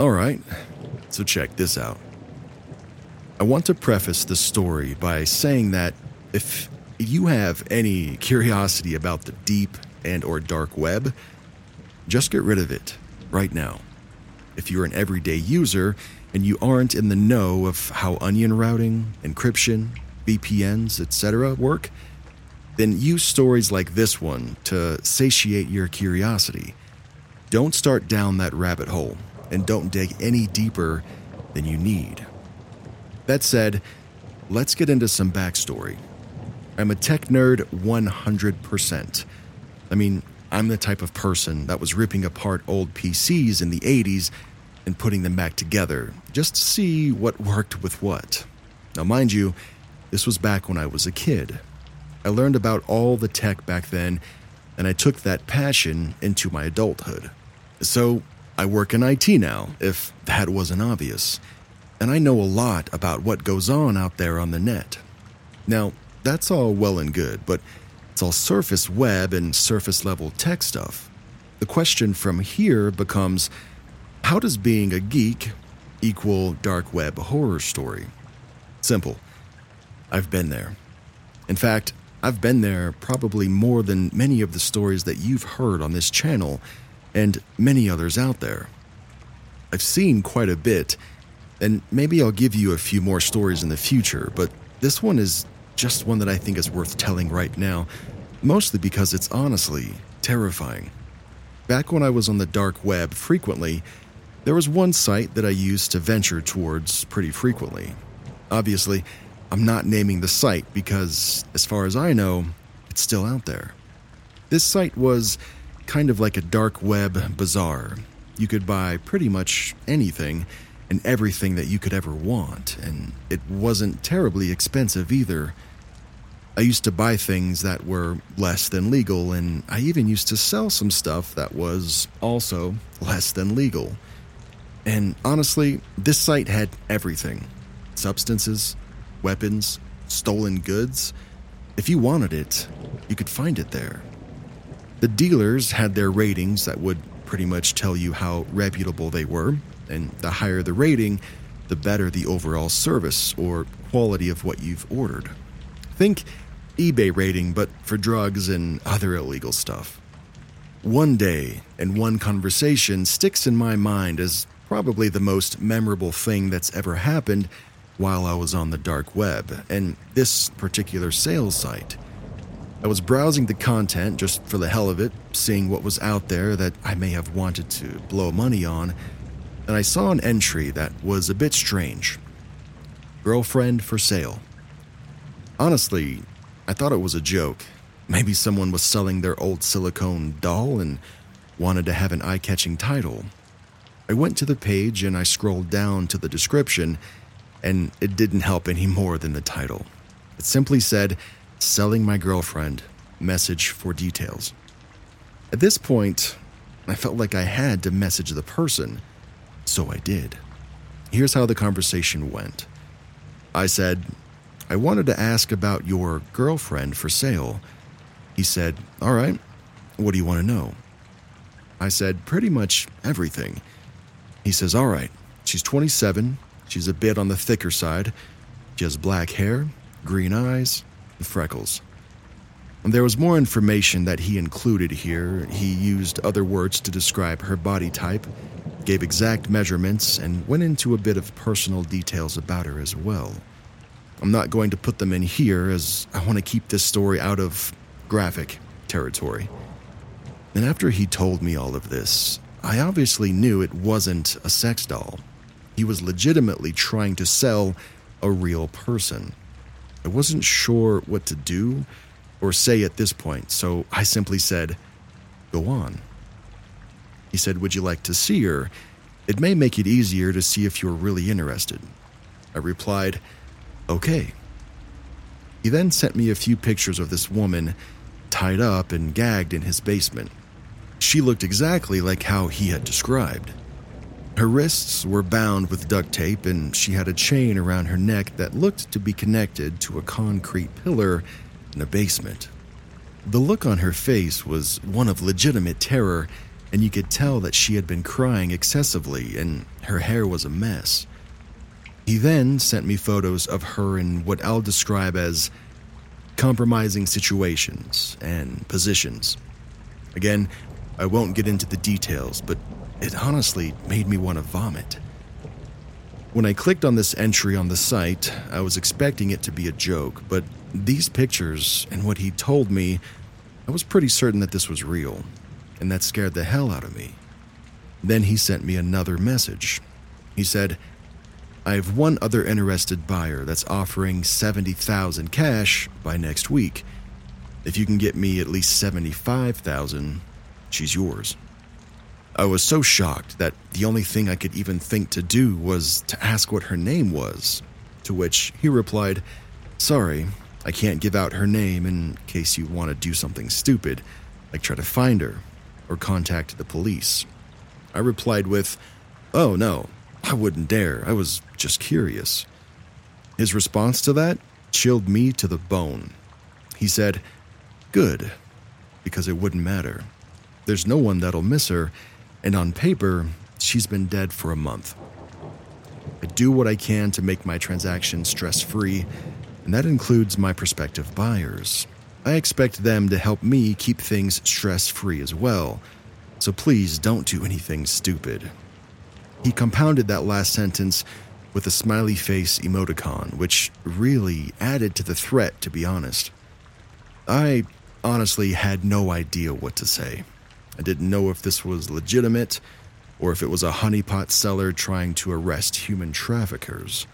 All right, so check this out. I want to preface the story by saying that if you have any curiosity about the deep and or dark web, just get rid of it right now. If you're an everyday user and you aren't in the know of how onion routing, encryption, VPNs, etc. work, then use stories like this one to satiate your curiosity. Don't start down that rabbit hole and don't dig any deeper than you need. That said, let's get into some backstory. I'm a tech nerd 100%. I mean, I'm the type of person that was ripping apart old PCs in the 80s and putting them back together just to see what worked with what. Now, mind you, this was back when I was a kid. I learned about all the tech back then, and I took that passion into my adulthood. So, I work in IT now, if that wasn't obvious, and I know a lot about what goes on out there on the net. Now, that's all well and good, but it's all surface web and surface level tech stuff. The question from here becomes how does being a geek equal dark web horror story? Simple. I've been there. In fact, I've been there probably more than many of the stories that you've heard on this channel and many others out there. I've seen quite a bit, and maybe I'll give you a few more stories in the future, but this one is just one that I think is worth telling right now, mostly because it's honestly terrifying. Back when I was on the dark web frequently, there was one site that I used to venture towards pretty frequently. Obviously, I'm not naming the site because, as far as I know, it's still out there. This site was kind of like a dark web bazaar. You could buy pretty much anything and everything that you could ever want, and it wasn't terribly expensive either. I used to buy things that were less than legal, and I even used to sell some stuff that was also less than legal. And honestly, this site had everything substances, weapons, stolen goods. If you wanted it, you could find it there. The dealers had their ratings that would pretty much tell you how reputable they were, and the higher the rating, the better the overall service or quality of what you've ordered. Think eBay rating, but for drugs and other illegal stuff. One day and one conversation sticks in my mind as probably the most memorable thing that's ever happened while I was on the dark web and this particular sales site. I was browsing the content just for the hell of it, seeing what was out there that I may have wanted to blow money on, and I saw an entry that was a bit strange Girlfriend for sale. Honestly, I thought it was a joke. Maybe someone was selling their old silicone doll and wanted to have an eye catching title. I went to the page and I scrolled down to the description, and it didn't help any more than the title. It simply said, Selling my girlfriend, message for details. At this point, I felt like I had to message the person, so I did. Here's how the conversation went I said, I wanted to ask about your girlfriend for sale. He said, All right, what do you want to know? I said, Pretty much everything. He says, All right, she's 27, she's a bit on the thicker side, she has black hair, green eyes, freckles. There was more information that he included here. He used other words to describe her body type, gave exact measurements, and went into a bit of personal details about her as well. I'm not going to put them in here as I want to keep this story out of graphic territory. And after he told me all of this, I obviously knew it wasn't a sex doll. He was legitimately trying to sell a real person. I wasn't sure what to do or say at this point, so I simply said, Go on. He said, Would you like to see her? It may make it easier to see if you're really interested. I replied, Okay. He then sent me a few pictures of this woman tied up and gagged in his basement. She looked exactly like how he had described. Her wrists were bound with duct tape, and she had a chain around her neck that looked to be connected to a concrete pillar in a basement. The look on her face was one of legitimate terror, and you could tell that she had been crying excessively and her hair was a mess. He then sent me photos of her in what I'll describe as compromising situations and positions. Again, I won't get into the details, but it honestly made me want to vomit. When I clicked on this entry on the site, I was expecting it to be a joke, but these pictures and what he told me, I was pretty certain that this was real, and that scared the hell out of me. Then he sent me another message. He said, I have one other interested buyer that's offering 70,000 cash by next week. If you can get me at least 75,000, she's yours. I was so shocked that the only thing I could even think to do was to ask what her name was. To which he replied, Sorry, I can't give out her name in case you want to do something stupid, like try to find her or contact the police. I replied with, Oh no, I wouldn't dare. I was just curious. His response to that chilled me to the bone. He said, Good, because it wouldn't matter. There's no one that'll miss her, and on paper, she's been dead for a month. I do what I can to make my transaction stress free, and that includes my prospective buyers. I expect them to help me keep things stress free as well, so please don't do anything stupid. He compounded that last sentence with a smiley face emoticon, which really added to the threat, to be honest. I honestly had no idea what to say. I didn't know if this was legitimate or if it was a honeypot seller trying to arrest human traffickers.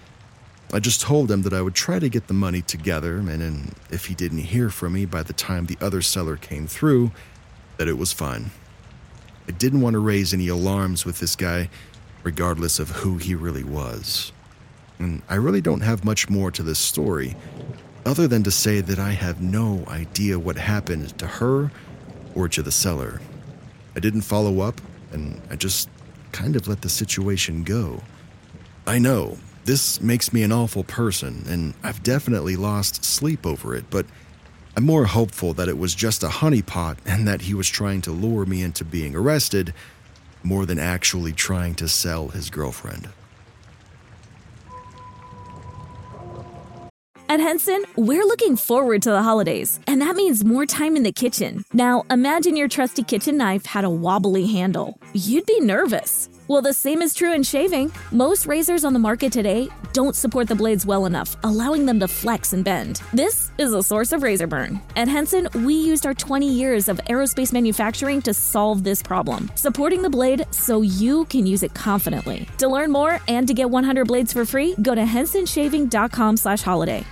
I just told him that I would try to get the money together, and if he didn't hear from me by the time the other seller came through, that it was fine. I didn't want to raise any alarms with this guy, regardless of who he really was. And I really don't have much more to this story, other than to say that I have no idea what happened to her or to the seller. I didn't follow up, and I just kind of let the situation go. I know, this makes me an awful person, and I've definitely lost sleep over it, but I'm more hopeful that it was just a honeypot and that he was trying to lure me into being arrested more than actually trying to sell his girlfriend. At Henson, we're looking forward to the holidays, and that means more time in the kitchen. Now, imagine your trusty kitchen knife had a wobbly handle. You'd be nervous. Well, the same is true in shaving. Most razors on the market today don't support the blades well enough, allowing them to flex and bend. This is a source of razor burn. At Henson, we used our 20 years of aerospace manufacturing to solve this problem, supporting the blade so you can use it confidently. To learn more and to get 100 blades for free, go to hensonshaving.com/holiday.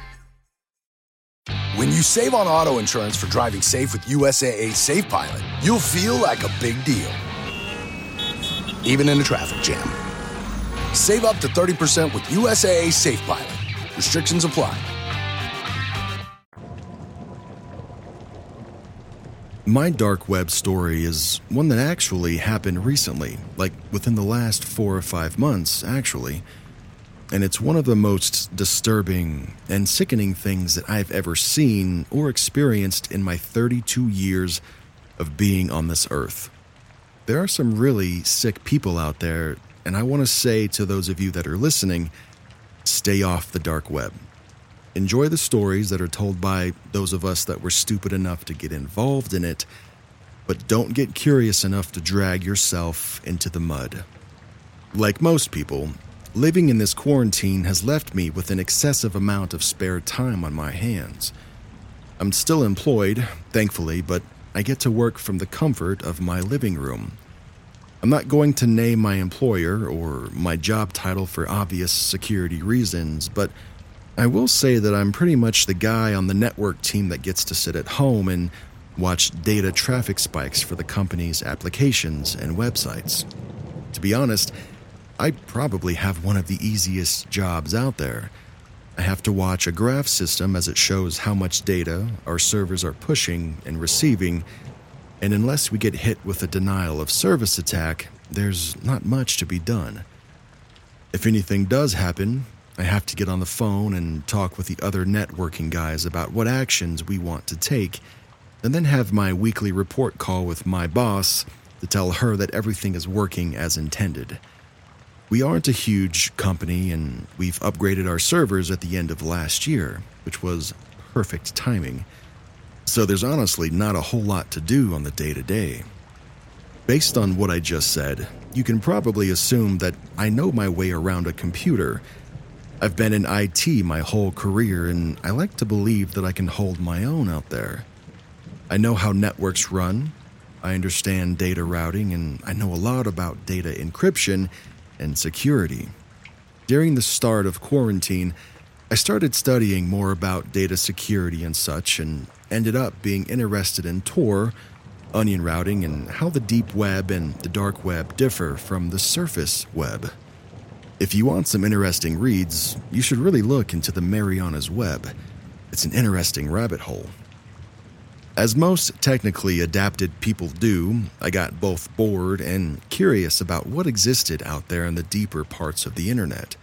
When you save on auto insurance for driving safe with USAA Safe Pilot, you'll feel like a big deal even in a traffic jam. Save up to 30% with USAA Safe Pilot. Restrictions apply. My dark web story is one that actually happened recently, like within the last four or five months, actually. And it's one of the most disturbing and sickening things that I've ever seen or experienced in my 32 years of being on this earth there are some really sick people out there, and I want to say to those of you that are listening stay off the dark web. Enjoy the stories that are told by those of us that were stupid enough to get involved in it, but don't get curious enough to drag yourself into the mud. Like most people, living in this quarantine has left me with an excessive amount of spare time on my hands. I'm still employed, thankfully, but I get to work from the comfort of my living room. I'm not going to name my employer or my job title for obvious security reasons, but I will say that I'm pretty much the guy on the network team that gets to sit at home and watch data traffic spikes for the company's applications and websites. To be honest, I probably have one of the easiest jobs out there. I have to watch a graph system as it shows how much data our servers are pushing and receiving, and unless we get hit with a denial of service attack, there's not much to be done. If anything does happen, I have to get on the phone and talk with the other networking guys about what actions we want to take, and then have my weekly report call with my boss to tell her that everything is working as intended. We aren't a huge company, and we've upgraded our servers at the end of last year, which was perfect timing. So there's honestly not a whole lot to do on the day to day. Based on what I just said, you can probably assume that I know my way around a computer. I've been in IT my whole career, and I like to believe that I can hold my own out there. I know how networks run, I understand data routing, and I know a lot about data encryption and security. During the start of quarantine, I started studying more about data security and such, and ended up being interested in Tor onion routing, and how the deep web and the dark web differ from the surface web. If you want some interesting reads, you should really look into the Mariana's Web. It's an interesting rabbit hole. As most technically adapted people do, I got both bored and curious about what existed out there in the deeper parts of the internet.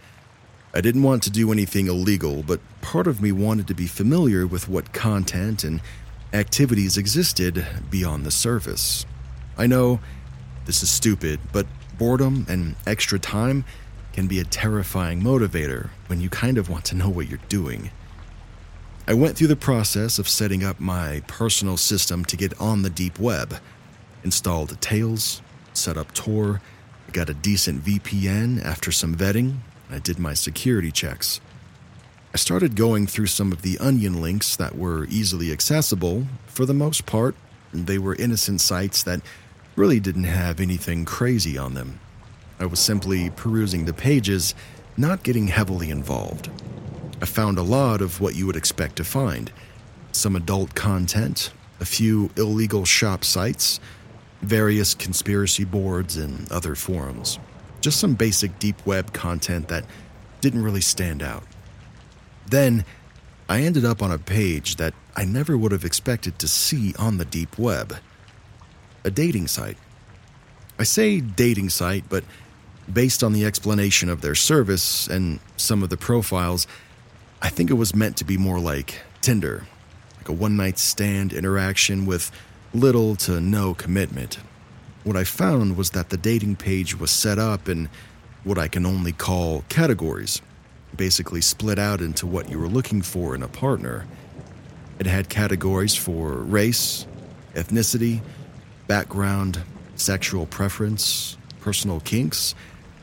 I didn't want to do anything illegal, but part of me wanted to be familiar with what content and activities existed beyond the surface. I know this is stupid, but boredom and extra time can be a terrifying motivator when you kind of want to know what you're doing. I went through the process of setting up my personal system to get on the deep web, installed Tails, set up Tor, got a decent VPN after some vetting, I did my security checks. I started going through some of the onion links that were easily accessible. For the most part, they were innocent sites that really didn't have anything crazy on them. I was simply perusing the pages, not getting heavily involved. I found a lot of what you would expect to find some adult content, a few illegal shop sites, various conspiracy boards, and other forums. Just some basic deep web content that didn't really stand out. Then, I ended up on a page that I never would have expected to see on the deep web a dating site. I say dating site, but based on the explanation of their service and some of the profiles, I think it was meant to be more like Tinder, like a one night stand interaction with little to no commitment. What I found was that the dating page was set up in what I can only call categories basically split out into what you were looking for in a partner. It had categories for race, ethnicity, background, sexual preference, personal kinks,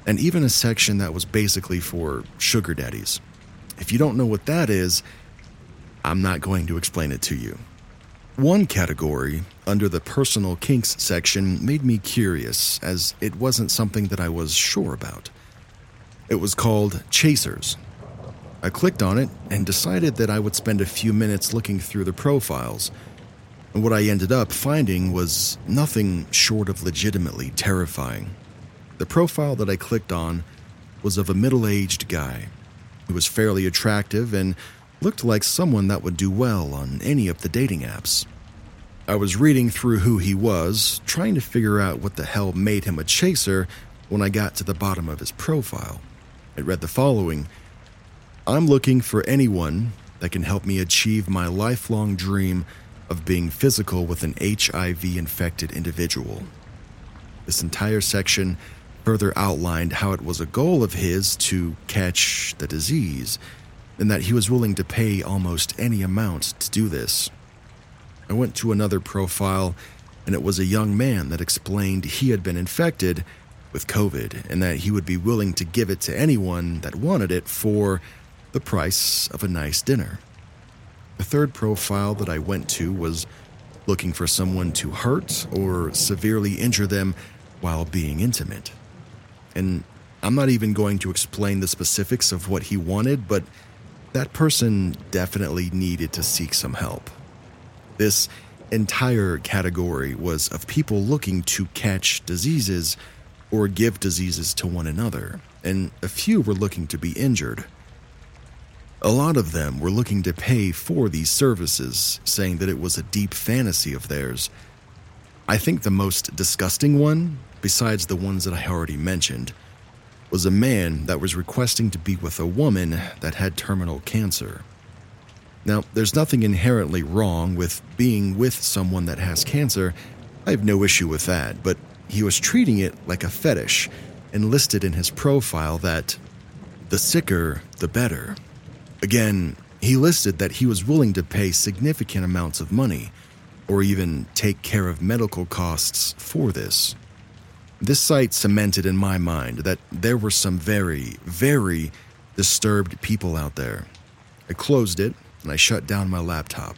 and even a section that was basically for sugar daddies. If you don't know what that is, I'm not going to explain it to you. One category, under the personal kinks section, made me curious, as it wasn't something that I was sure about. It was called Chasers. I clicked on it and decided that I would spend a few minutes looking through the profiles. And what I ended up finding was nothing short of legitimately terrifying. The profile that I clicked on was of a middle aged guy. He was fairly attractive and looked like someone that would do well on any of the dating apps. I was reading through who he was, trying to figure out what the hell made him a chaser when I got to the bottom of his profile. It read the following I'm looking for anyone that can help me achieve my lifelong dream of being physical with an HIV infected individual. This entire section further outlined how it was a goal of his to catch the disease, and that he was willing to pay almost any amount to do this. I went to another profile, and it was a young man that explained he had been infected with COVID and that he would be willing to give it to anyone that wanted it for the price of a nice dinner. The third profile that I went to was looking for someone to hurt or severely injure them while being intimate. And I'm not even going to explain the specifics of what he wanted, but that person definitely needed to seek some help. This entire category was of people looking to catch diseases or give diseases to one another, and a few were looking to be injured. A lot of them were looking to pay for these services, saying that it was a deep fantasy of theirs. I think the most disgusting one, besides the ones that I already mentioned, was a man that was requesting to be with a woman that had terminal cancer. Now, there's nothing inherently wrong with being with someone that has cancer. I have no issue with that, but he was treating it like a fetish and listed in his profile that the sicker, the better. Again, he listed that he was willing to pay significant amounts of money or even take care of medical costs for this. This site cemented in my mind that there were some very, very disturbed people out there. I closed it and I shut down my laptop.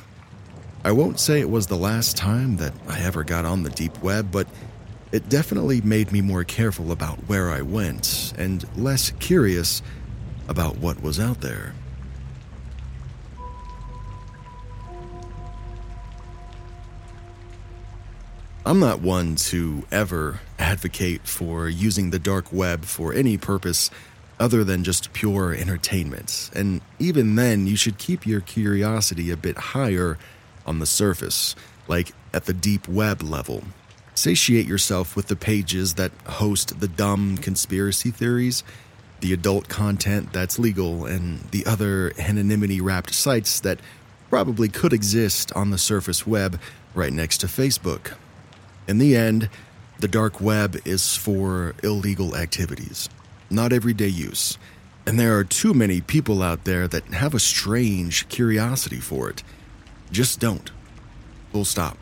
I won't say it was the last time that I ever got on the deep web, but it definitely made me more careful about where I went and less curious about what was out there. I'm not one to ever advocate for using the dark web for any purpose other than just pure entertainment, and even then, you should keep your curiosity a bit higher on the surface, like at the deep web level. Satiate yourself with the pages that host the dumb conspiracy theories, the adult content that's legal, and the other anonymity wrapped sites that probably could exist on the surface web right next to Facebook. In the end, the dark web is for illegal activities, not everyday use. And there are too many people out there that have a strange curiosity for it. Just don't. Full stop.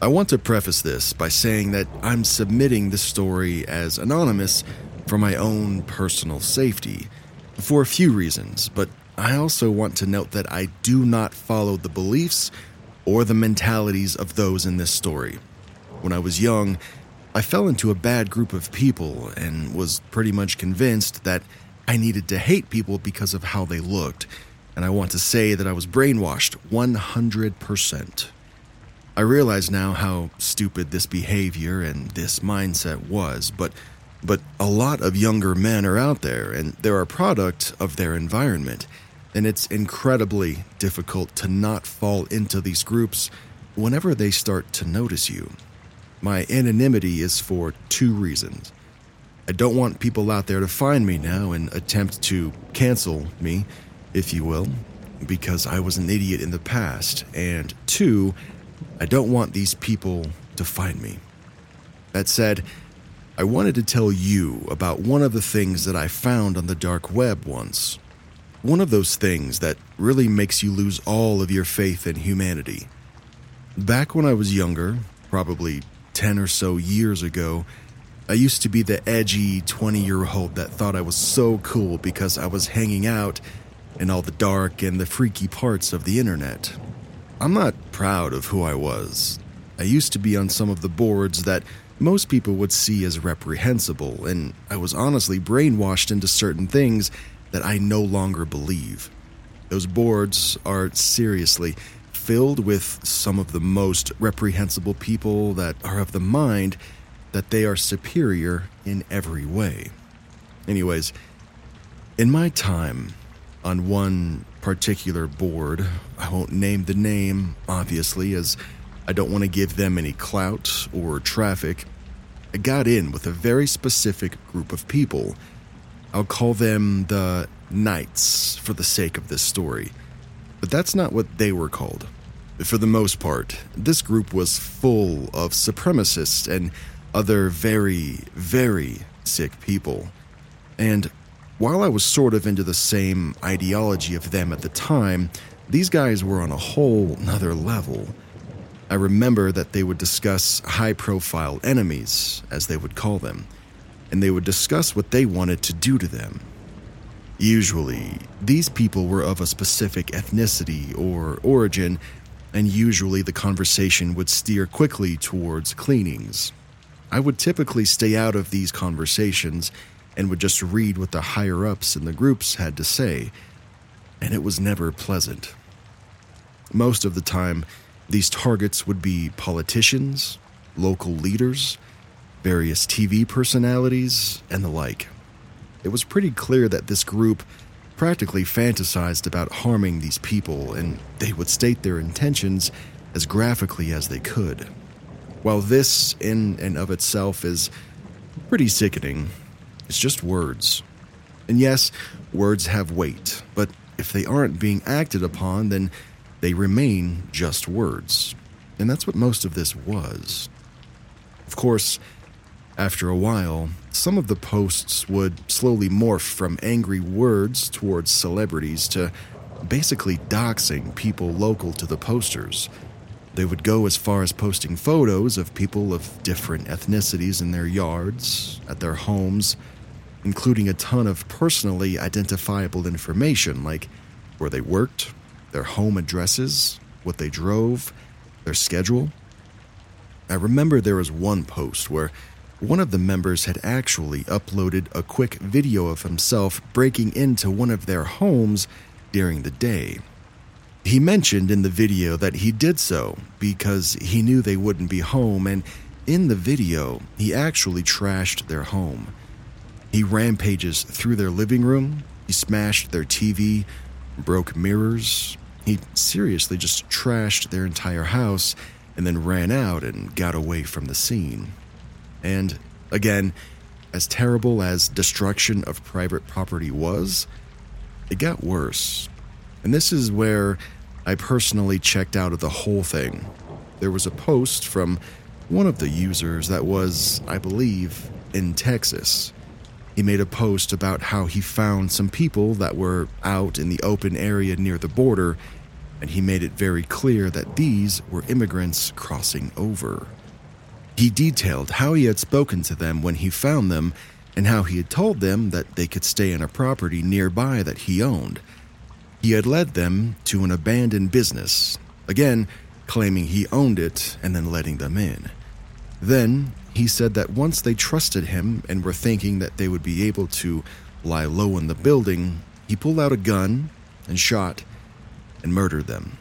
I want to preface this by saying that I'm submitting this story as anonymous for my own personal safety, for a few reasons, but I also want to note that I do not follow the beliefs or the mentalities of those in this story. When I was young, I fell into a bad group of people and was pretty much convinced that I needed to hate people because of how they looked, and I want to say that I was brainwashed 100%. I realize now how stupid this behavior and this mindset was, but but a lot of younger men are out there and they're a product of their environment and it's incredibly difficult to not fall into these groups whenever they start to notice you. My anonymity is for two reasons. I don't want people out there to find me now and attempt to cancel me, if you will, because I was an idiot in the past. And two, I don't want these people to find me. That said, I wanted to tell you about one of the things that I found on the dark web once. One of those things that really makes you lose all of your faith in humanity. Back when I was younger, probably 10 or so years ago, I used to be the edgy 20 year old that thought I was so cool because I was hanging out in all the dark and the freaky parts of the internet. I'm not proud of who I was. I used to be on some of the boards that most people would see as reprehensible, and I was honestly brainwashed into certain things that I no longer believe. Those boards are seriously filled with some of the most reprehensible people that are of the mind that they are superior in every way. Anyways, in my time on one particular board, I won't name the name, obviously, as I don't want to give them any clout or traffic. I got in with a very specific group of people I'll call them the Knights for the sake of this story. But that's not what they were called. For the most part, this group was full of supremacists and other very, very sick people. And while I was sort of into the same ideology of them at the time, these guys were on a whole nother level. I remember that they would discuss high profile enemies, as they would call them and they would discuss what they wanted to do to them. Usually, these people were of a specific ethnicity or origin, and usually the conversation would steer quickly towards cleanings. I would typically stay out of these conversations and would just read what the higher ups in the groups had to say, and it was never pleasant. Most of the time, These targets would be politicians, local leaders, various TV personalities, and the like. It was pretty clear that this group practically fantasized about harming these people, and they would state their intentions as graphically as they could. While this, in and of itself, is pretty sickening, it's just words. And yes, words have weight, but if they aren't being acted upon, then they remain just words. And that's what most of this was. Of course, after a while, some of the posts would slowly morph from angry words towards celebrities to basically doxing people local to the posters. They would go as far as posting photos of people of different ethnicities in their yards, at their homes, including a ton of personally identifiable information like where they worked, their home addresses, what they drove, their schedule. I remember there was one post where one of the members had actually uploaded a quick video of himself breaking into one of their homes during the day. He mentioned in the video that he did so because he knew they wouldn't be home, and in the video, he actually trashed their home. He rampages through their living room, he smashed their TV, broke mirrors. He seriously just trashed their entire house and then ran out and got away from the scene. And again, as terrible as destruction of private property was, it got worse. And this is where I personally checked out of the whole thing. There was a post from one of the users that was, I believe, in Texas. He made a post about how he found some people that were out in the open area near the border, and he made it very clear that these were immigrants crossing over. He detailed how he had spoken to them when he found them and how he had told them that they could stay in a property nearby that he owned. He had led them to an abandoned business, again, claiming he owned it and then letting them in. Then, he said that once they trusted him and were thinking that they would be able to lie low in the building, he pulled out a gun and shot and murdered them.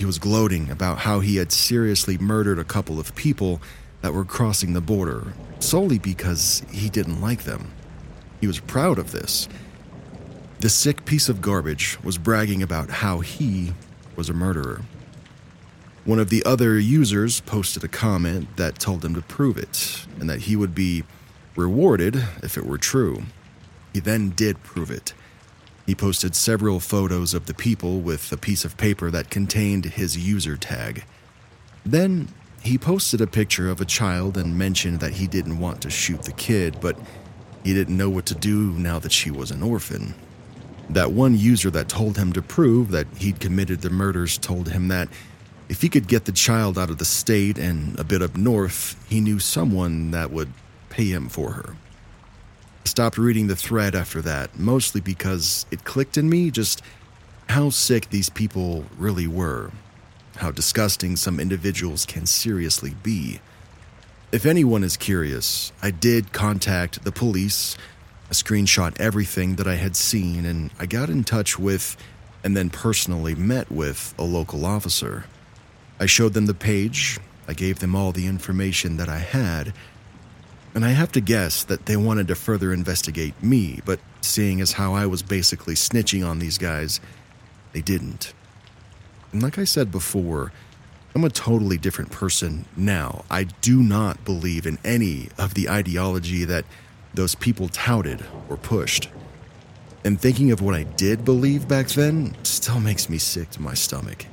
He was gloating about how he had seriously murdered a couple of people that were crossing the border solely because he didn't like them. He was proud of this. The sick piece of garbage was bragging about how he was a murderer. One of the other users posted a comment that told him to prove it and that he would be rewarded if it were true. He then did prove it. He posted several photos of the people with a piece of paper that contained his user tag. Then he posted a picture of a child and mentioned that he didn't want to shoot the kid, but he didn't know what to do now that she was an orphan. That one user that told him to prove that he'd committed the murders told him that if he could get the child out of the state and a bit up north, he knew someone that would pay him for her stopped reading the thread after that, mostly because it clicked in me just how sick these people really were, how disgusting some individuals can seriously be. If anyone is curious, I did contact the police. I screenshot everything that I had seen, and I got in touch with and then personally met with a local officer. I showed them the page, I gave them all the information that I had, and I have to guess that they wanted to further investigate me, but seeing as how I was basically snitching on these guys, they didn't. And like I said before, I'm a totally different person now. I do not believe in any of the ideology that those people touted or pushed. And thinking of what I did believe back then still makes me sick to my stomach.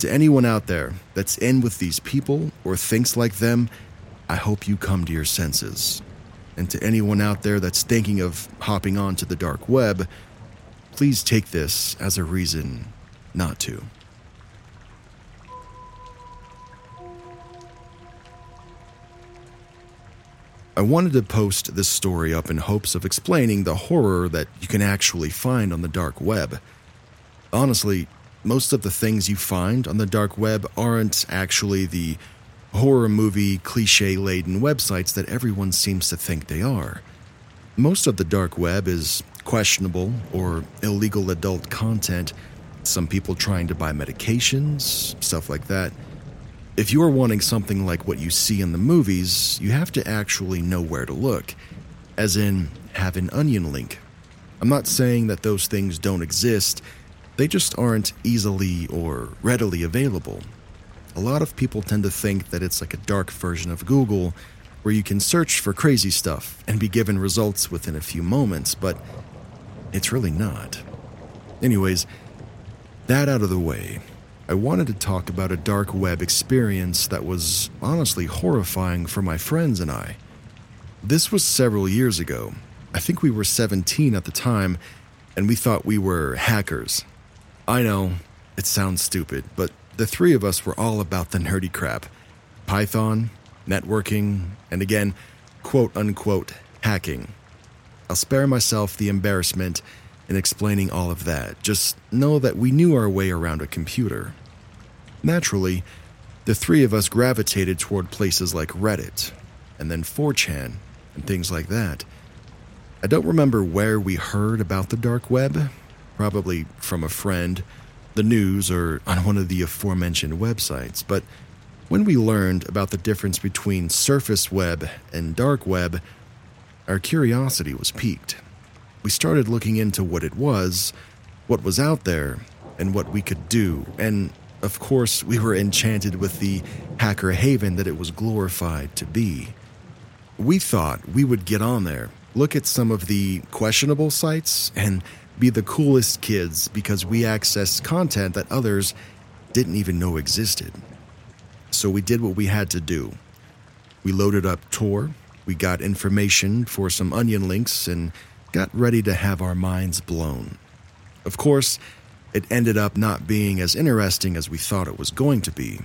To anyone out there that's in with these people or thinks like them, I hope you come to your senses. And to anyone out there that's thinking of hopping onto the dark web, please take this as a reason not to. I wanted to post this story up in hopes of explaining the horror that you can actually find on the dark web. Honestly, most of the things you find on the dark web aren't actually the horror movie cliche laden websites that everyone seems to think they are. Most of the dark web is questionable or illegal adult content some people trying to buy medications, stuff like that. If you are wanting something like what you see in the movies, you have to actually know where to look, as in, have an onion link. I'm not saying that those things don't exist, they just aren't easily or readily available. A lot of people tend to think that it's like a dark version of Google where you can search for crazy stuff and be given results within a few moments, but it's really not. Anyways, that out of the way, I wanted to talk about a dark web experience that was honestly horrifying for my friends and I. This was several years ago. I think we were 17 at the time, and we thought we were hackers. I know, it sounds stupid, but the three of us were all about the nerdy crap Python, networking, and again, quote unquote, hacking. I'll spare myself the embarrassment in explaining all of that. Just know that we knew our way around a computer. Naturally, the three of us gravitated toward places like Reddit, and then 4chan, and things like that. I don't remember where we heard about the dark web, probably from a friend, the news, or on one of the aforementioned websites, but when we learned about the difference between surface web and dark web, our curiosity was piqued. We started looking into what it was, what was out there, and what we could do, and of course, we were enchanted with the hacker haven that it was glorified to be. We thought we would get on there, look at some of the questionable sites, and be the coolest kids because we accessed content that others didn't even know existed. So we did what we had to do. We loaded up Tor, we got information for some onion links, and got ready to have our minds blown. Of course, it ended up not being as interesting as we thought it was going to be.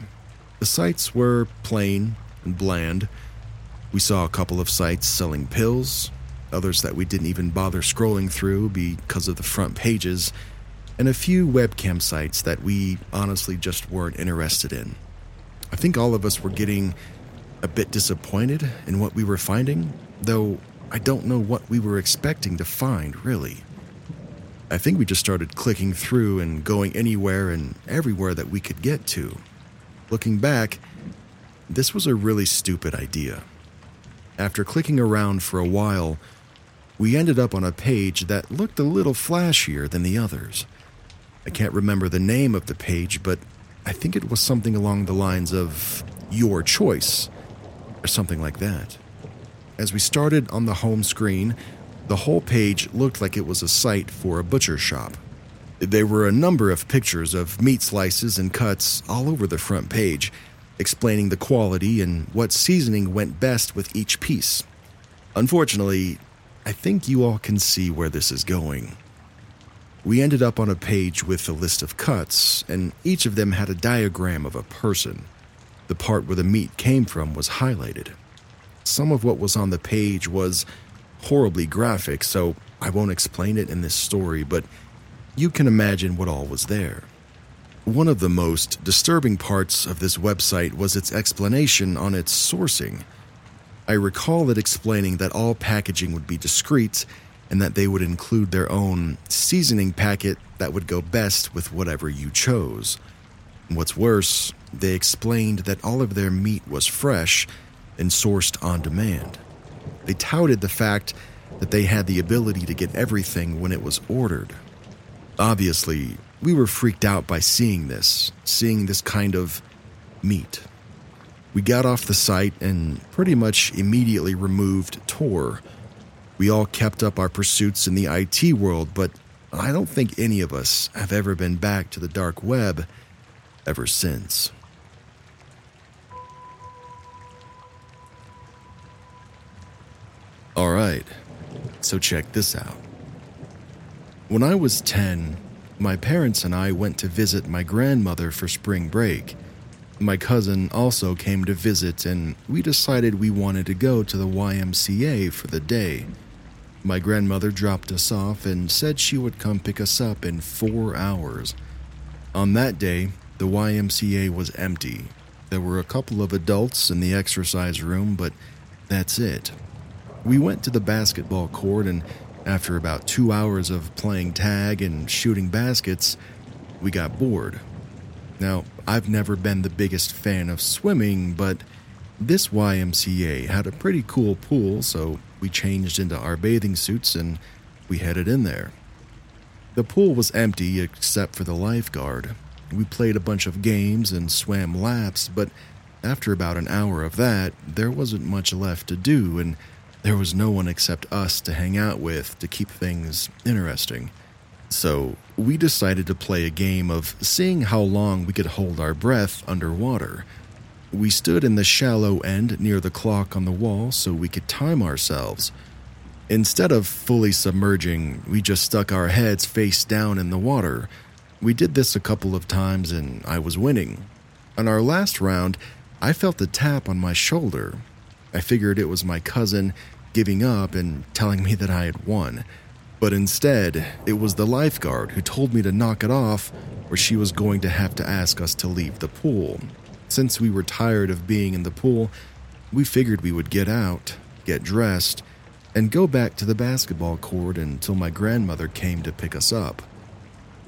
The sites were plain and bland. We saw a couple of sites selling pills, others that we didn't even bother scrolling through because of the front pages, and a few webcam sites that we honestly just weren't interested in. I think all of us were getting a bit disappointed in what we were finding, though I don't know what we were expecting to find, really. I think we just started clicking through and going anywhere and everywhere that we could get to. Looking back, this was a really stupid idea. After clicking around for a while, we ended up on a page that looked a little flashier than the others. I can't remember the name of the page, but I think it was something along the lines of Your Choice, or something like that. As we started on the home screen, the whole page looked like it was a site for a butcher shop. There were a number of pictures of meat slices and cuts all over the front page, explaining the quality and what seasoning went best with each piece. Unfortunately, I think you all can see where this is going. We ended up on a page with a list of cuts, and each of them had a diagram of a person. The part where the meat came from was highlighted some of what was on the page was horribly graphic, so I won't explain it in this story, but you can imagine what all was there. One of the most disturbing parts of this website was its explanation on its sourcing. I recall it explaining that all packaging would be discreet and that they would include their own seasoning packet that would go best with whatever you chose. What's worse, they explained that all of their meat was fresh and sourced on demand. They touted the fact that they had the ability to get everything when it was ordered. Obviously, we were freaked out by seeing this, seeing this kind of meat. We got off the site and pretty much immediately removed Tor. We all kept up our pursuits in the IT world, but I don't think any of us have ever been back to the dark web ever since. All right, so check this out. When I was 10, my parents and I went to visit my grandmother for spring break. My cousin also came to visit, and we decided we wanted to go to the YMCA for the day. My grandmother dropped us off and said she would come pick us up in four hours. On that day, the YMCA was empty. There were a couple of adults in the exercise room, but that's it. We went to the basketball court, and after about two hours of playing tag and shooting baskets, we got bored. Now, I've never been the biggest fan of swimming, but this YMCA had a pretty cool pool, so we changed into our bathing suits and we headed in there. The pool was empty except for the lifeguard. We played a bunch of games and swam laps, but after about an hour of that, there wasn't much left to do, and there was no one except us to hang out with to keep things interesting. So, we decided to play a game of seeing how long we could hold our breath underwater. We stood in the shallow end near the clock on the wall so we could time ourselves. Instead of fully submerging, we just stuck our heads face down in the water. We did this a couple of times and I was winning. On our last round, I felt a tap on my shoulder. I figured it was my cousin giving up and telling me that I had won. But instead, it was the lifeguard who told me to knock it off, or she was going to have to ask us to leave the pool. Since we were tired of being in the pool, we figured we would get out, get dressed, and go back to the basketball court until my grandmother came to pick us up.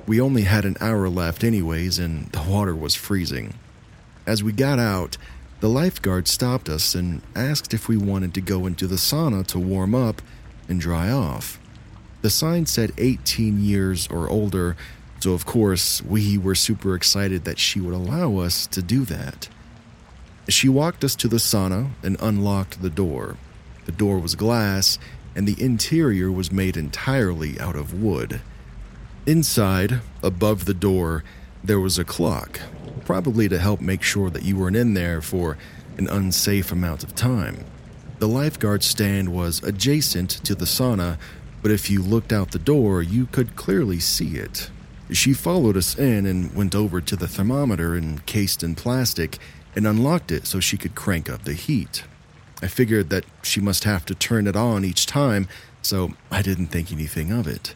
We only had an hour left, anyways, and the water was freezing. As we got out, the lifeguard stopped us and asked if we wanted to go into the sauna to warm up and dry off. The sign said 18 years or older, so of course we were super excited that she would allow us to do that. She walked us to the sauna and unlocked the door. The door was glass, and the interior was made entirely out of wood. Inside, above the door, there was a clock, probably to help make sure that you weren't in there for an unsafe amount of time. The lifeguard stand was adjacent to the sauna, but if you looked out the door, you could clearly see it. She followed us in and went over to the thermometer encased in plastic and unlocked it so she could crank up the heat. I figured that she must have to turn it on each time, so I didn't think anything of it.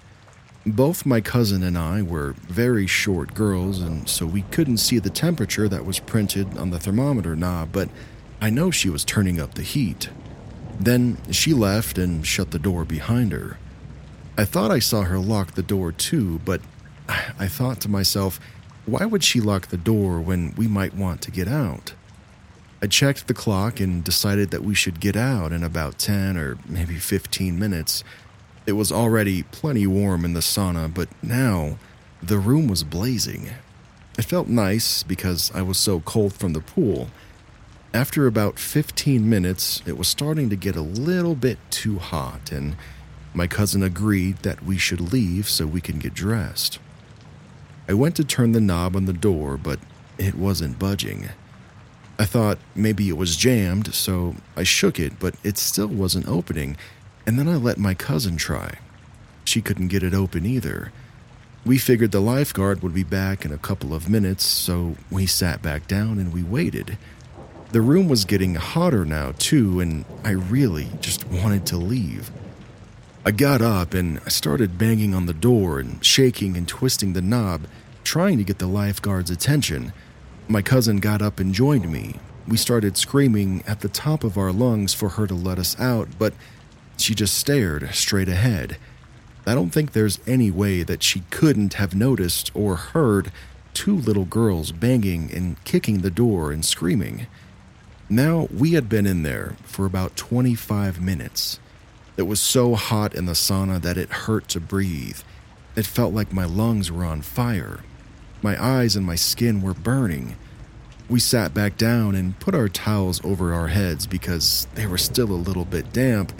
Both my cousin and I were very short girls, and so we couldn't see the temperature that was printed on the thermometer knob, but I know she was turning up the heat. Then she left and shut the door behind her. I thought I saw her lock the door too, but I thought to myself, why would she lock the door when we might want to get out? I checked the clock and decided that we should get out in about 10 or maybe 15 minutes. It was already plenty warm in the sauna, but now the room was blazing. It felt nice because I was so cold from the pool. After about 15 minutes, it was starting to get a little bit too hot, and my cousin agreed that we should leave so we can get dressed. I went to turn the knob on the door, but it wasn't budging. I thought maybe it was jammed, so I shook it, but it still wasn't opening, and then I let my cousin try. She couldn't get it open either. We figured the lifeguard would be back in a couple of minutes, so we sat back down and we waited. The room was getting hotter now, too, and I really just wanted to leave. I got up and I started banging on the door and shaking and twisting the knob, trying to get the lifeguard's attention. My cousin got up and joined me. We started screaming at the top of our lungs for her to let us out, but she just stared straight ahead. I don't think there's any way that she couldn't have noticed or heard two little girls banging and kicking the door and screaming. Now, we had been in there for about 25 minutes. It was so hot in the sauna that it hurt to breathe. It felt like my lungs were on fire. My eyes and my skin were burning. We sat back down and put our towels over our heads because they were still a little bit damp,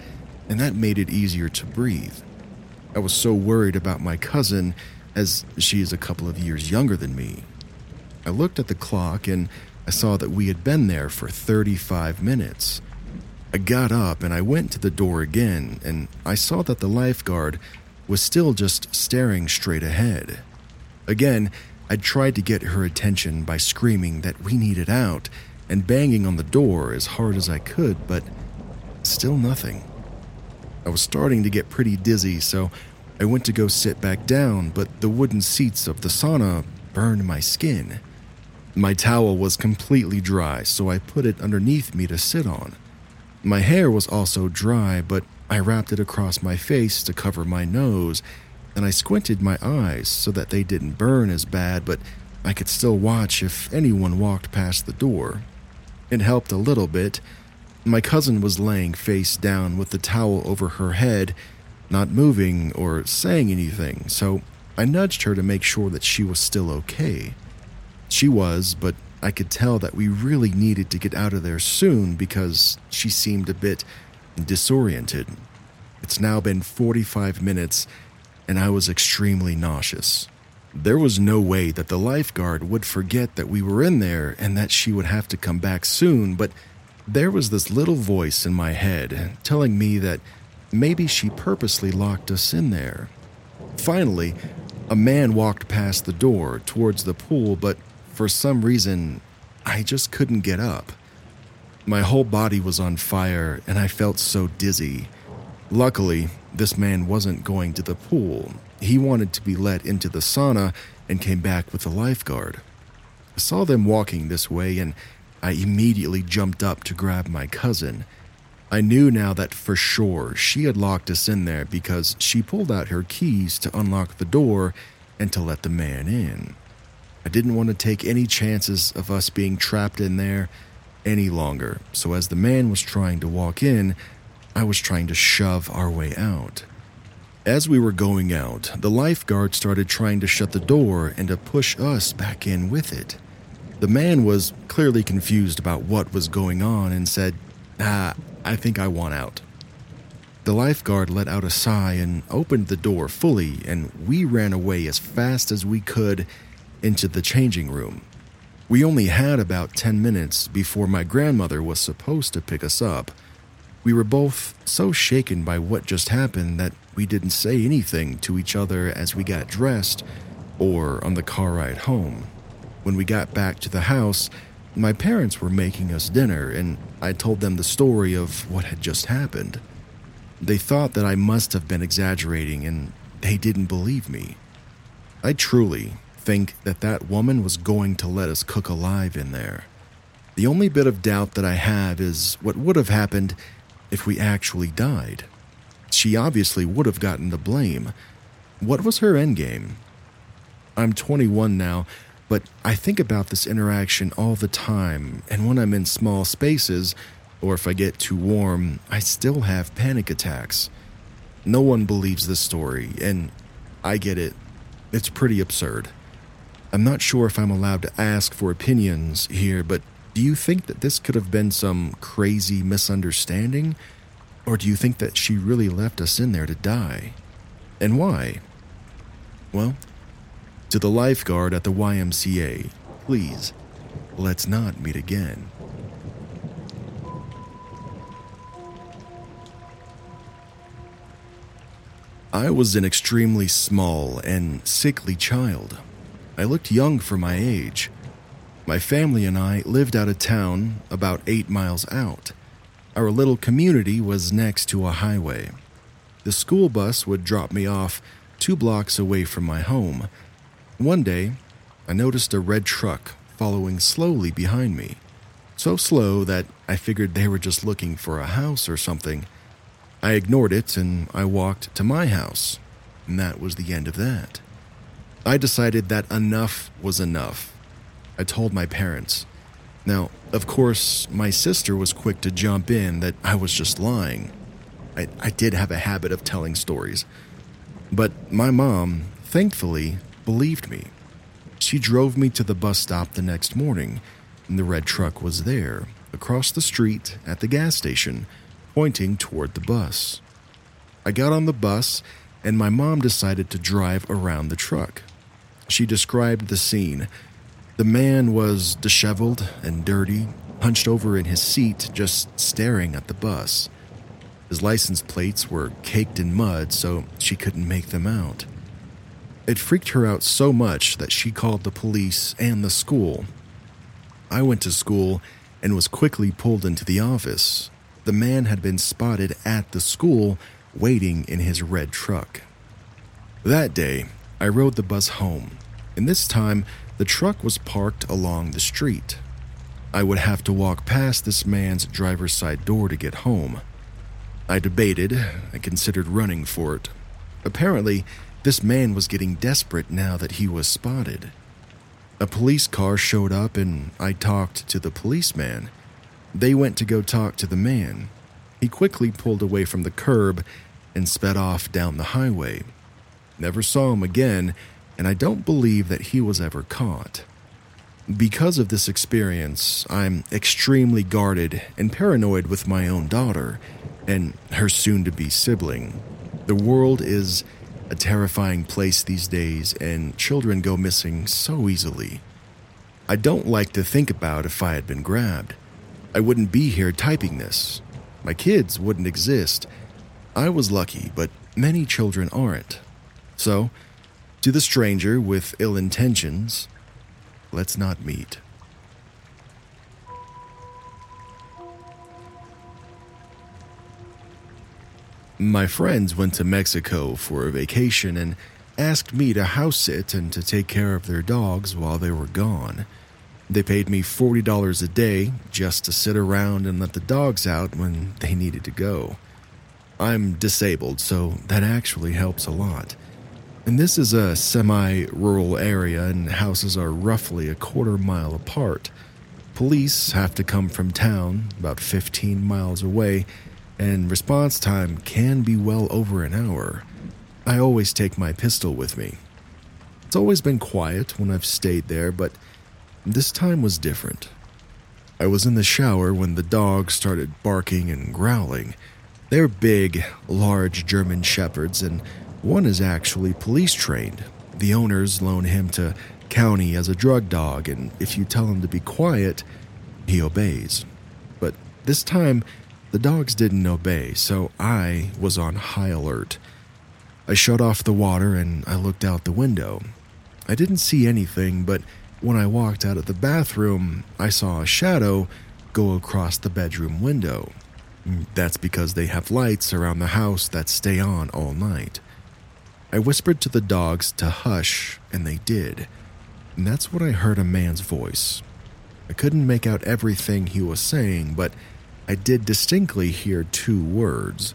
and that made it easier to breathe. I was so worried about my cousin, as she is a couple of years younger than me. I looked at the clock and I saw that we had been there for 35 minutes. I got up and I went to the door again, and I saw that the lifeguard was still just staring straight ahead. Again, I tried to get her attention by screaming that we needed out and banging on the door as hard as I could, but still nothing. I was starting to get pretty dizzy, so I went to go sit back down, but the wooden seats of the sauna burned my skin. My towel was completely dry, so I put it underneath me to sit on. My hair was also dry, but I wrapped it across my face to cover my nose, and I squinted my eyes so that they didn't burn as bad, but I could still watch if anyone walked past the door. It helped a little bit. My cousin was laying face down with the towel over her head, not moving or saying anything, so I nudged her to make sure that she was still okay. She was, but I could tell that we really needed to get out of there soon because she seemed a bit disoriented. It's now been 45 minutes, and I was extremely nauseous. There was no way that the lifeguard would forget that we were in there and that she would have to come back soon, but there was this little voice in my head telling me that maybe she purposely locked us in there. Finally, a man walked past the door towards the pool, but for some reason, I just couldn't get up. My whole body was on fire and I felt so dizzy. Luckily, this man wasn't going to the pool. He wanted to be let into the sauna and came back with a lifeguard. I saw them walking this way and I immediately jumped up to grab my cousin. I knew now that for sure she had locked us in there because she pulled out her keys to unlock the door and to let the man in. I didn't want to take any chances of us being trapped in there any longer, so as the man was trying to walk in, I was trying to shove our way out. As we were going out, the lifeguard started trying to shut the door and to push us back in with it. The man was clearly confused about what was going on and said, Ah, I think I want out. The lifeguard let out a sigh and opened the door fully, and we ran away as fast as we could into the changing room. We only had about 10 minutes before my grandmother was supposed to pick us up. We were both so shaken by what just happened that we didn't say anything to each other as we got dressed or on the car ride home. When we got back to the house, my parents were making us dinner, and I told them the story of what had just happened. They thought that I must have been exaggerating, and they didn't believe me. I truly think that that woman was going to let us cook alive in there. The only bit of doubt that I have is what would have happened if we actually died. She obviously would have gotten the blame. What was her endgame? I'm 21 now, but I think about this interaction all the time, and when I'm in small spaces, or if I get too warm, I still have panic attacks. No one believes this story, and I get it. It's pretty absurd. I'm not sure if I'm allowed to ask for opinions here, but do you think that this could have been some crazy misunderstanding? Or do you think that she really left us in there to die? And why? Well, to the lifeguard at the YMCA, please, let's not meet again. I was an extremely small and sickly child. I looked young for my age. My family and I lived out of town, about eight miles out. Our little community was next to a highway. The school bus would drop me off two blocks away from my home, one day, I noticed a red truck following slowly behind me. So slow that I figured they were just looking for a house or something. I ignored it and I walked to my house, and that was the end of that. I decided that enough was enough. I told my parents. Now, of course, my sister was quick to jump in that I was just lying. I, I did have a habit of telling stories. But my mom, thankfully, believed me. She drove me to the bus stop the next morning, and the red truck was there, across the street at the gas station, pointing toward the bus. I got on the bus, and my mom decided to drive around the truck. She described the scene. The man was disheveled and dirty, hunched over in his seat, just staring at the bus. His license plates were caked in mud, so she couldn't make them out. It freaked her out so much that she called the police and the school. I went to school and was quickly pulled into the office. The man had been spotted at the school waiting in his red truck. That day, I rode the bus home, and this time the truck was parked along the street. I would have to walk past this man's driver's side door to get home. I debated, I considered running for it. Apparently, This man was getting desperate now that he was spotted. A police car showed up and I talked to the policeman. They went to go talk to the man. He quickly pulled away from the curb and sped off down the highway. Never saw him again, and I don't believe that he was ever caught. Because of this experience, I'm extremely guarded and paranoid with my own daughter and her soon to be sibling. The world is a terrifying place these days, and children go missing so easily. I don't like to think about if I had been grabbed. I wouldn't be here typing this. My kids wouldn't exist. I was lucky, but many children aren't. So, to the stranger with ill intentions, let's not meet. My friends went to Mexico for a vacation and asked me to house sit and to take care of their dogs while they were gone. They paid me $40 a day just to sit around and let the dogs out when they needed to go. I'm disabled, so that actually helps a lot. And this is a semi rural area, and houses are roughly a quarter mile apart. Police have to come from town, about 15 miles away, and response time can be well over an hour. I always take my pistol with me. It's always been quiet when I've stayed there, but this time was different. I was in the shower when the dogs started barking and growling. They're big, large German shepherds, and one is actually police trained. The owners loan him to county as a drug dog, and if you tell him to be quiet, he obeys. But this time, the dogs didn't obey, so I was on high alert. I shut off the water and I looked out the window. I didn't see anything, but when I walked out of the bathroom, I saw a shadow go across the bedroom window. Mm, that's because they have lights around the house that stay on all night. I whispered to the dogs to hush, and they did. And that's when I heard a man's voice. I couldn't make out everything he was saying, but I did distinctly hear two words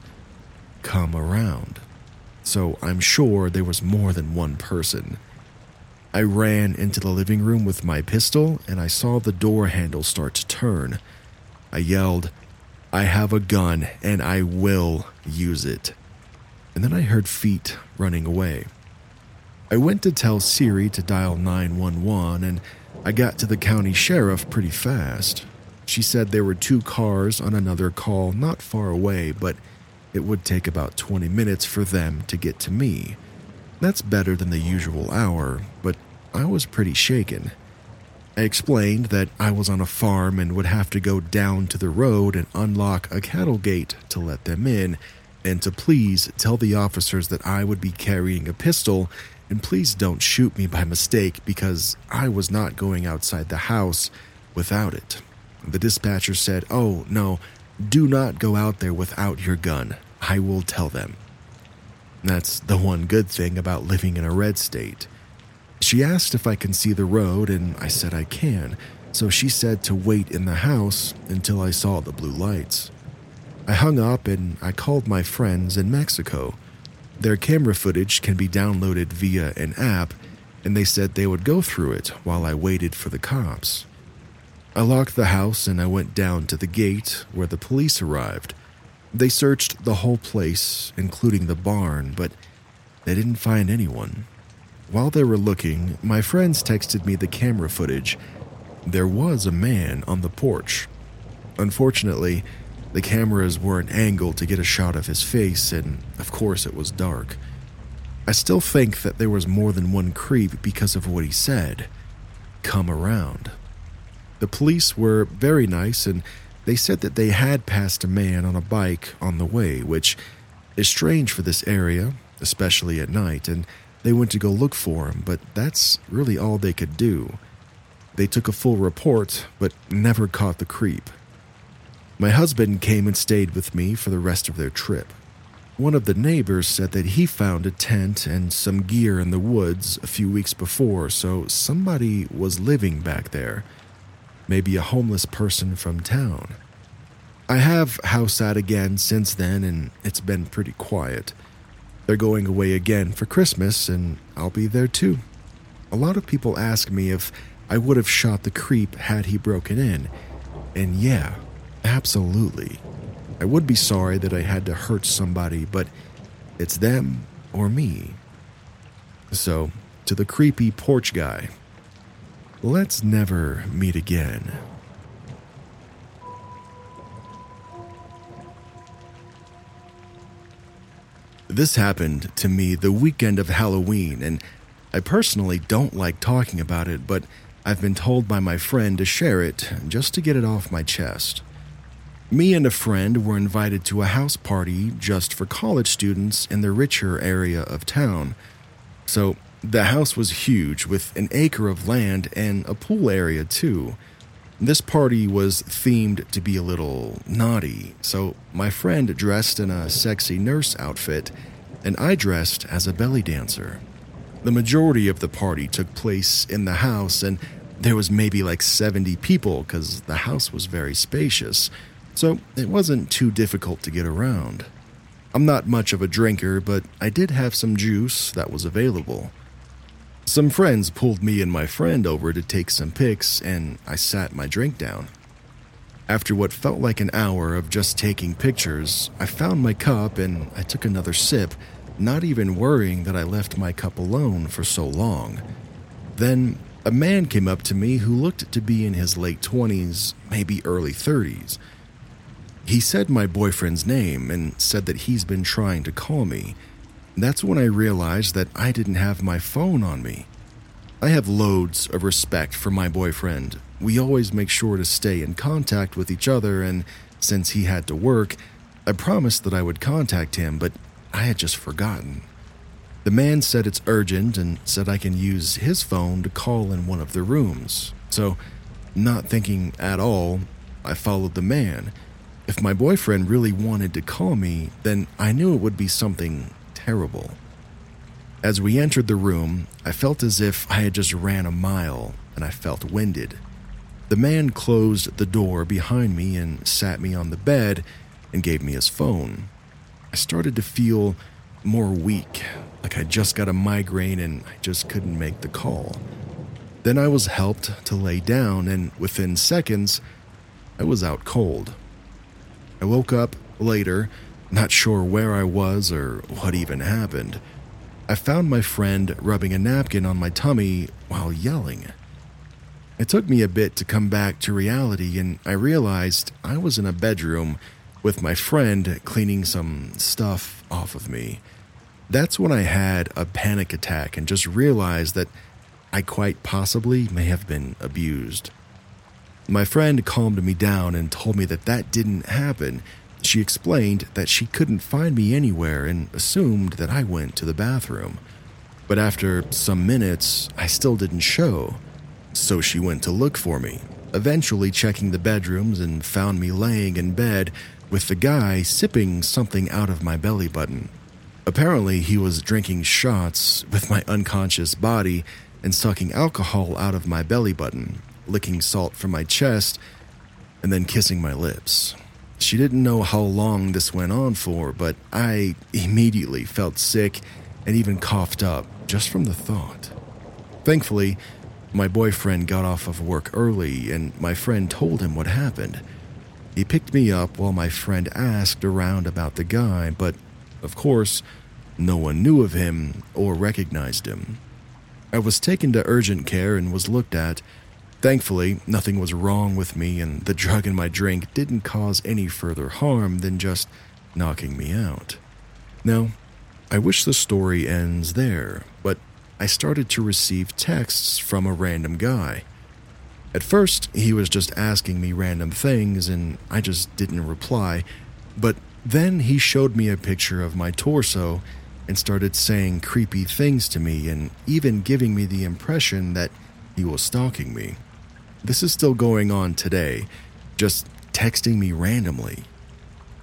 come around. So I'm sure there was more than one person. I ran into the living room with my pistol and I saw the door handle start to turn. I yelled, I have a gun and I will use it. And then I heard feet running away. I went to tell Siri to dial 911 and I got to the county sheriff pretty fast. She said there were two cars on another call not far away, but it would take about 20 minutes for them to get to me. That's better than the usual hour, but I was pretty shaken. I explained that I was on a farm and would have to go down to the road and unlock a cattle gate to let them in, and to please tell the officers that I would be carrying a pistol, and please don't shoot me by mistake because I was not going outside the house without it. The dispatcher said, Oh, no, do not go out there without your gun. I will tell them. That's the one good thing about living in a red state. She asked if I can see the road, and I said I can, so she said to wait in the house until I saw the blue lights. I hung up and I called my friends in Mexico. Their camera footage can be downloaded via an app, and they said they would go through it while I waited for the cops. I locked the house and I went down to the gate where the police arrived. They searched the whole place, including the barn, but they didn't find anyone. While they were looking, my friends texted me the camera footage. There was a man on the porch. Unfortunately, the cameras weren't angle to get a shot of his face, and of course it was dark. I still think that there was more than one creep because of what he said. Come around. The police were very nice and they said that they had passed a man on a bike on the way, which is strange for this area, especially at night, and they went to go look for him, but that's really all they could do. They took a full report, but never caught the creep. My husband came and stayed with me for the rest of their trip. One of the neighbors said that he found a tent and some gear in the woods a few weeks before, so somebody was living back there maybe a homeless person from town. I have house sat again since then, and it's been pretty quiet. They're going away again for Christmas, and I'll be there too. A lot of people ask me if I would have shot the creep had he broken in. And yeah, absolutely. I would be sorry that I had to hurt somebody, but it's them or me. So, to the creepy porch guy, let's never meet again. This happened to me the weekend of Halloween, and I personally don't like talking about it, but I've been told by my friend to share it just to get it off my chest. Me and a friend were invited to a house party just for college students in the richer area of town. So, the house was huge with an acre of land and a pool area too. This party was themed to be a little naughty, so my friend dressed in a sexy nurse outfit, and I dressed as a belly dancer. The majority of the party took place in the house, and there was maybe like 70 people because the house was very spacious, so it wasn't too difficult to get around. I'm not much of a drinker, but I did have some juice that was available. Some friends pulled me and my friend over to take some pics, and I sat my drink down. After what felt like an hour of just taking pictures, I found my cup and I took another sip, not even worrying that I left my cup alone for so long. Then a man came up to me who looked to be in his late 20s, maybe early 30s. He said my boyfriend's name and said that he's been trying to call me. That's when I realized that I didn't have my phone on me. I have loads of respect for my boyfriend. We always make sure to stay in contact with each other, and since he had to work, I promised that I would contact him, but I had just forgotten. The man said it's urgent and said I can use his phone to call in one of the rooms. So, not thinking at all, I followed the man. If my boyfriend really wanted to call me, then I knew it would be something terrible. As we entered the room, I felt as if I had just ran a mile and I felt winded. The man closed the door behind me and sat me on the bed and gave me his phone. I started to feel more weak, like I just got a migraine and I just couldn't make the call. Then I was helped to lay down, and within seconds, I was out cold. I woke up later not sure where I was or what even happened. I found my friend rubbing a napkin on my tummy while yelling. It took me a bit to come back to reality, and I realized I was in a bedroom with my friend cleaning some stuff off of me. That's when I had a panic attack and just realized that I quite possibly may have been abused. My friend calmed me down and told me that that didn't happen she explained that she couldn't find me anywhere and assumed that I went to the bathroom. But after some minutes, I still didn't show. So she went to look for me, eventually checking the bedrooms and found me laying in bed with the guy sipping something out of my belly button. Apparently, he was drinking shots with my unconscious body and sucking alcohol out of my belly button, licking salt from my chest, and then kissing my lips. She didn't know how long this went on for, but I immediately felt sick and even coughed up just from the thought. Thankfully, my boyfriend got off of work early and my friend told him what happened. He picked me up while my friend asked around about the guy, but of course, no one knew of him or recognized him. I was taken to urgent care and was looked at Thankfully, nothing was wrong with me, and the drug in my drink didn't cause any further harm than just knocking me out. Now, I wish the story ends there, but I started to receive texts from a random guy. At first, he was just asking me random things, and I just didn't reply, but then he showed me a picture of my torso and started saying creepy things to me and even giving me the impression that he was stalking me. This is still going on today, just texting me randomly.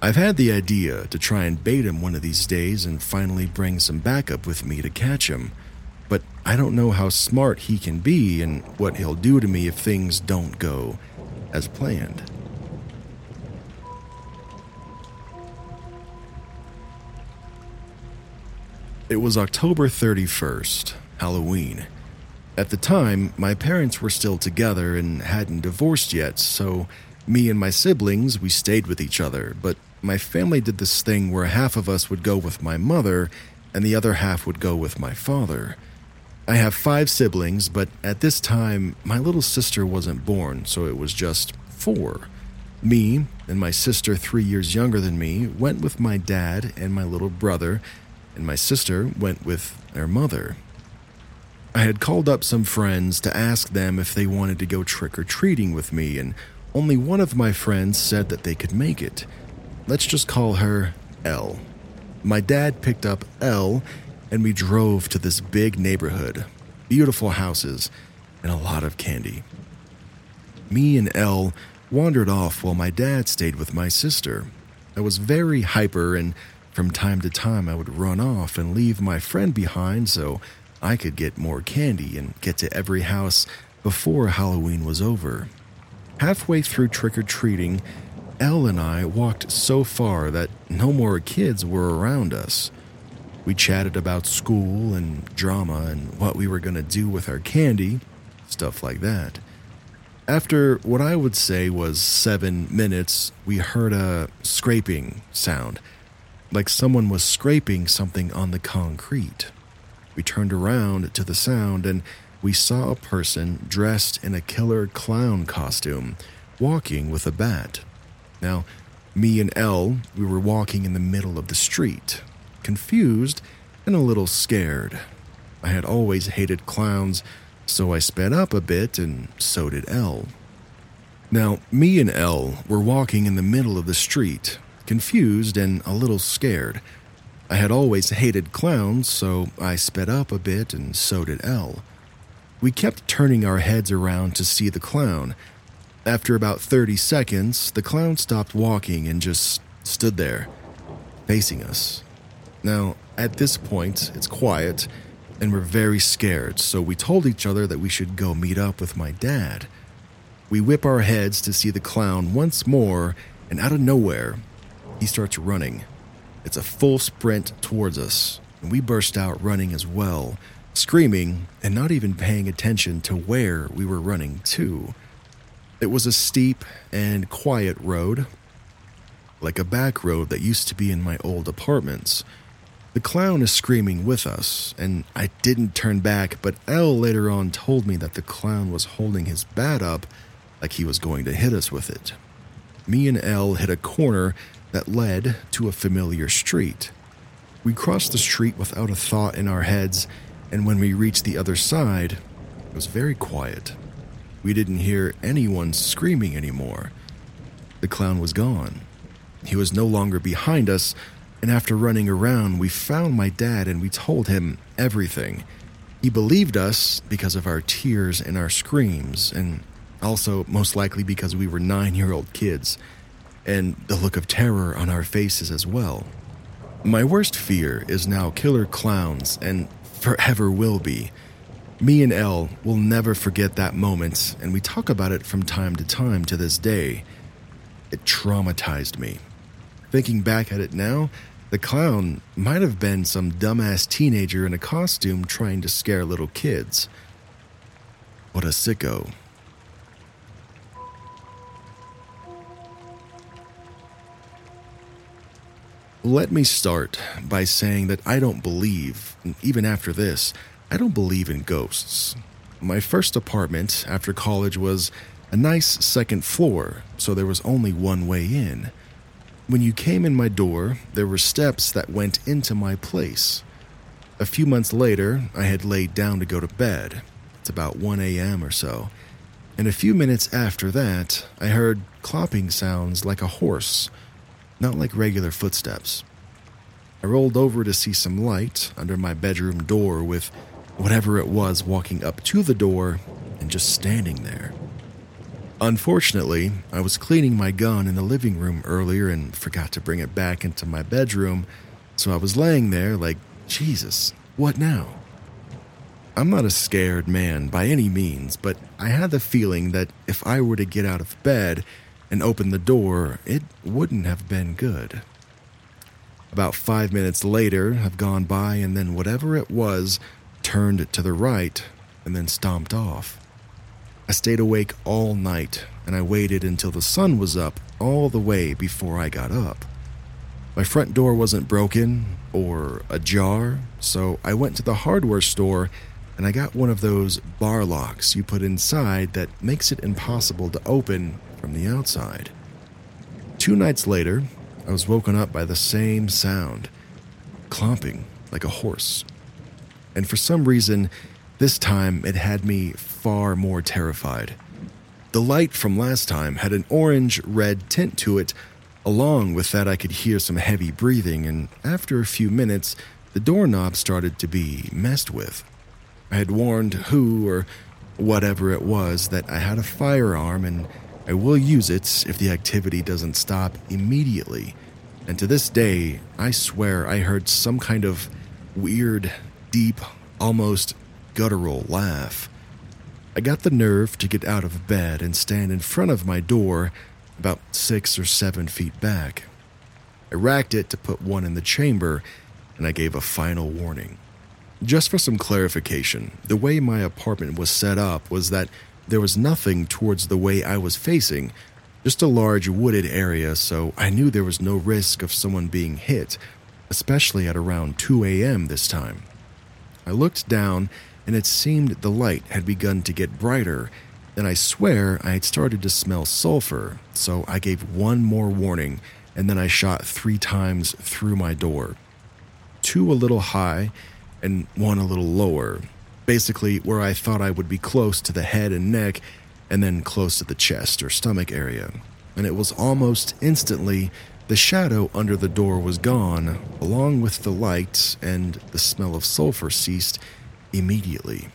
I've had the idea to try and bait him one of these days and finally bring some backup with me to catch him, but I don't know how smart he can be and what he'll do to me if things don't go as planned. It was October 31st, Halloween. At the time, my parents were still together and hadn't divorced yet, so me and my siblings, we stayed with each other, but my family did this thing where half of us would go with my mother and the other half would go with my father. I have five siblings, but at this time, my little sister wasn't born, so it was just four. Me and my sister, three years younger than me, went with my dad and my little brother, and my sister went with their mother. I had called up some friends to ask them if they wanted to go trick or treating with me, and only one of my friends said that they could make it. Let's just call her L. My dad picked up L and we drove to this big neighborhood, beautiful houses, and a lot of candy. Me and Elle wandered off while my dad stayed with my sister. I was very hyper, and from time to time I would run off and leave my friend behind so I could get more candy and get to every house before Halloween was over. Halfway through trick or treating, Elle and I walked so far that no more kids were around us. We chatted about school and drama and what we were going to do with our candy, stuff like that. After what I would say was seven minutes, we heard a scraping sound, like someone was scraping something on the concrete. We turned around to the sound and we saw a person dressed in a killer clown costume walking with a bat. Now, me and Elle, we were walking in the middle of the street, confused and a little scared. I had always hated clowns, so I sped up a bit, and so did Elle. Now, me and Elle were walking in the middle of the street, confused and a little scared. I had always hated clowns, so I sped up a bit, and so did Elle. We kept turning our heads around to see the clown. After about 30 seconds, the clown stopped walking and just stood there, facing us. Now, at this point, it's quiet, and we're very scared, so we told each other that we should go meet up with my dad. We whip our heads to see the clown once more, and out of nowhere, he starts running. It's a full sprint towards us, and we burst out running as well, screaming and not even paying attention to where we were running to. It was a steep and quiet road, like a back road that used to be in my old apartments. The clown is screaming with us, and I didn't turn back, but L later on told me that the clown was holding his bat up like he was going to hit us with it. Me and L hit a corner that led to a familiar street. We crossed the street without a thought in our heads, and when we reached the other side, it was very quiet. We didn't hear anyone screaming anymore. The clown was gone. He was no longer behind us, and after running around, we found my dad and we told him everything. He believed us because of our tears and our screams, and also most likely because we were nine year old kids, and the look of terror on our faces as well. My worst fear is now killer clowns, and forever will be. Me and Elle will never forget that moment, and we talk about it from time to time to this day. It traumatized me. Thinking back at it now, the clown might have been some dumbass teenager in a costume trying to scare little kids. What a sicko. Let me start by saying that I don't believe, even after this, I don't believe in ghosts. My first apartment after college was a nice second floor, so there was only one way in. When you came in my door, there were steps that went into my place. A few months later, I had laid down to go to bed. It's about 1 a.m. or so. And a few minutes after that, I heard clopping sounds like a horse, not like regular footsteps. I rolled over to see some light under my bedroom door with whatever it was walking up to the door and just standing there. Unfortunately, I was cleaning my gun in the living room earlier and forgot to bring it back into my bedroom, so I was laying there like, Jesus, what now? I'm not a scared man by any means, but I had the feeling that if I were to get out of bed and opened the door, it wouldn't have been good. About five minutes later have gone by, and then whatever it was turned to the right and then stomped off. I stayed awake all night and I waited until the sun was up all the way before I got up. My front door wasn't broken or ajar, so I went to the hardware store and I got one of those bar locks you put inside that makes it impossible to open from the outside. Two nights later, I was woken up by the same sound clomping like a horse. And for some reason, this time it had me far more terrified. The light from last time had an orange red tint to it. Along with that, I could hear some heavy breathing, and after a few minutes, the doorknob started to be messed with. I had warned who or whatever it was that I had a firearm and I will use it if the activity doesn't stop immediately. And to this day, I swear I heard some kind of weird, deep, almost guttural laugh. I got the nerve to get out of bed and stand in front of my door, about six or seven feet back. I racked it to put one in the chamber, and I gave a final warning. Just for some clarification, the way my apartment was set up was that there was nothing towards the way I was facing, just a large wooded area, so I knew there was no risk of someone being hit, especially at around 2 a.m. this time. I looked down and it seemed the light had begun to get brighter. and I swear I had started to smell sulfur, so I gave one more warning, and then I shot three times through my door. Two a little high, and one a little lower, basically where I thought I would be close to the head and neck, and then close to the chest or stomach area. And it was almost instantly the shadow under the door was gone, along with the light, and the smell of sulfur ceased immediately.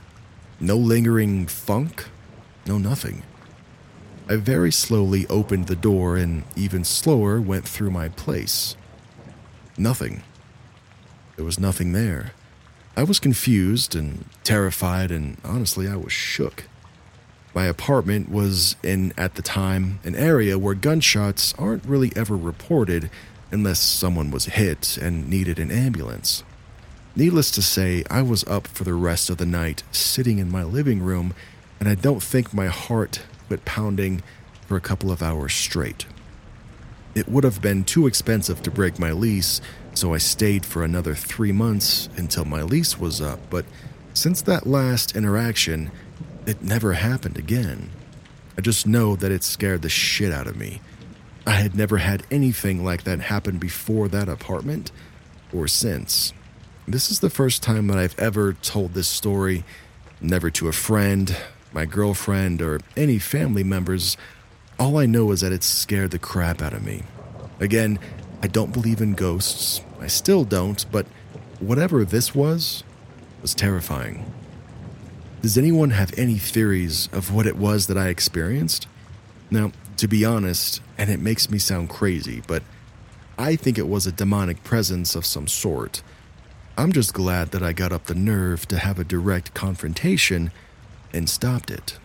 No lingering funk, no nothing. I very slowly opened the door and even slower went through my place. Nothing. There was nothing there. I was confused and terrified, and honestly, I was shook. My apartment was in, at the time, an area where gunshots aren't really ever reported unless someone was hit and needed an ambulance. Needless to say, I was up for the rest of the night, sitting in my living room, and I don't think my heart quit pounding for a couple of hours straight. It would have been too expensive to break my lease, so I stayed for another three months until my lease was up, but since that last interaction, it never happened again. I just know that it scared the shit out of me. I had never had anything like that happen before that apartment or since. This is the first time that I've ever told this story, never to a friend, my girlfriend, or any family members. All I know is that it scared the crap out of me. Again, I don't believe in ghosts. I still don't, but whatever this was, was terrifying. Does anyone have any theories of what it was that I experienced? Now, to be honest, and it makes me sound crazy, but I think it was a demonic presence of some sort. I'm just glad that I got up the nerve to have a direct confrontation and stopped it.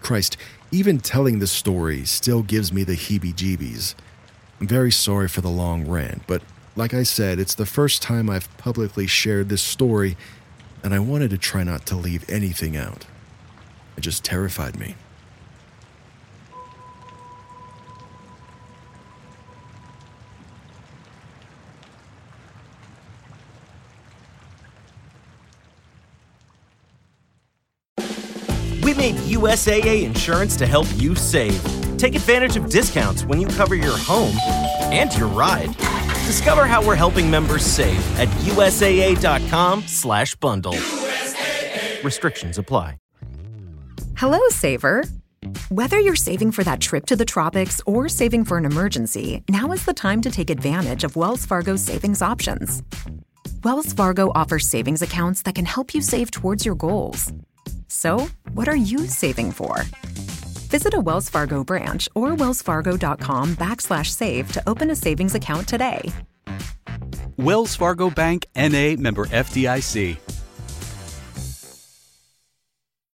Christ, even telling the story still gives me the heebie jeebies. I'm very sorry for the long rant, but like I said, it's the first time I've publicly shared this story, and I wanted to try not to leave anything out. It just terrified me. We made USAA insurance to help you save. Take advantage of discounts when you cover your home and your ride. Discover how we're helping members save at USAA.com/bundle. USAA. Restrictions apply. Hello, saver. Whether you're saving for that trip to the tropics or saving for an emergency, now is the time to take advantage of Wells Fargo's savings options. Wells Fargo offers savings accounts that can help you save towards your goals. So, what are you saving for? Visit a Wells Fargo branch or wellsfargo.com backslash save to open a savings account today. Wells Fargo Bank NA member FDIC.